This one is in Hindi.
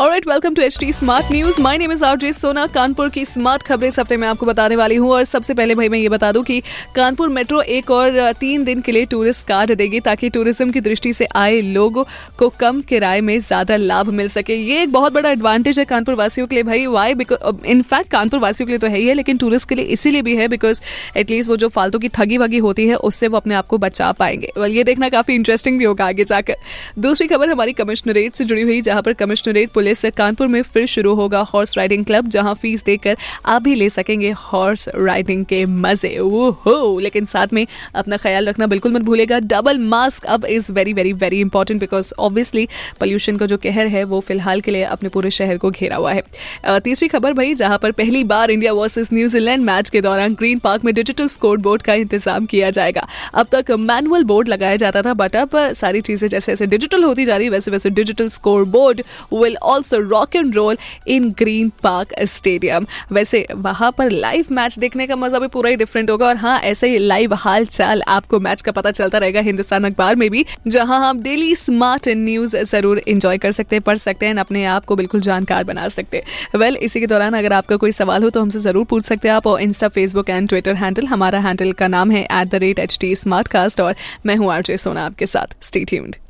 alright welcome to H T smart news my name is RJ Sona Kanpur की स्मार्ट खबरें इस हफ़्ते में आपको बताने वाली हूँ और सबसे पहले भाई मैं ये बता दूँ कि कानपुर मेट्रो एक और तीन दिन के लिए टूरिस्ट कार्ड देगी ताकि टूरिज़्म की दृष्टि से आए लोगों को कम किराए में ज़्यादा लाभ मिल सके। ये एक बहुत बड़ा एडवांटेज है कानपुर वासियों के लिए भाई। वाई बिकॉज़ इनफैक्ट कानपुर वासियों के लिए तो है ही है लेकिन टूरिस्ट के लिए इसीलिए भी है बिकॉज़ एटलीस्ट वो जो फालतू की ठगी वगी होती है उससे वो अपने आप को बचा पाएँगे। well, ये देखना काफ़ी इंटरेस्टिंग भी होगा आगे जाकर। दूसरी खबर हमारी कमिश्नरेट से जुड़ी हुई जहाँ पर कमिश्नरेट पुलिस कानपुर में फिर शुरू होगा हॉर्स राइडिंग क्लब जहाँ फ़ीस देकर आप भी ले सकेंगे हॉर्स राइडिंग के मज़े। हो लेकिन साथ में अपना ख्याल रखना बिल्कुल मत भूलेगा डबल मास्क अब is very very very important because obviously pollution का जो कहर है, वो फ़िलहाल के लिए अपने पूरे शहर को घेरा हुआ है। तीसरी खबर भाई जहाँ पर पहली बार India versus New Zealand match के दौरान ग्रीन पार्क में डिजिटल स्कोर बोर्ड का इंतज़ाम किया जाएगा। अब तक मैनुअल बोर्ड लगाया जाता था बट अब सारी चीज़ें जैसे जैसे डिजिटल होती जा रही वैसे वैसे digital score board will also rock and roll in Green Park stadium वैसे वहाँ पर लाइव मैच देखने का मज़ा भी पूरा ही डिफरेंट होगा और हाँ ऐसे ही लाइव हाल चाल आपको मैच का पता चलता रहेगा हिंदुस्तान अखबार में भी, जहाँ आप डेली स्मार्ट न्यूज़ ज़रूर इंजॉय कर सकते हैं, पढ़ सकते हैं, अपने आप को बिल्कुल जानकार बना सकते हैं। वेल इसी के दौरान अगर आपका कोई सवाल हो तो हमसे ज़रूर पूछ सकते हैं आप और Insta Facebook and Twitter handle हमारा हैंडल का नाम है at the rate H T smart cast और मैं हूँ आरजे सोना आपके साथ। Stay tuned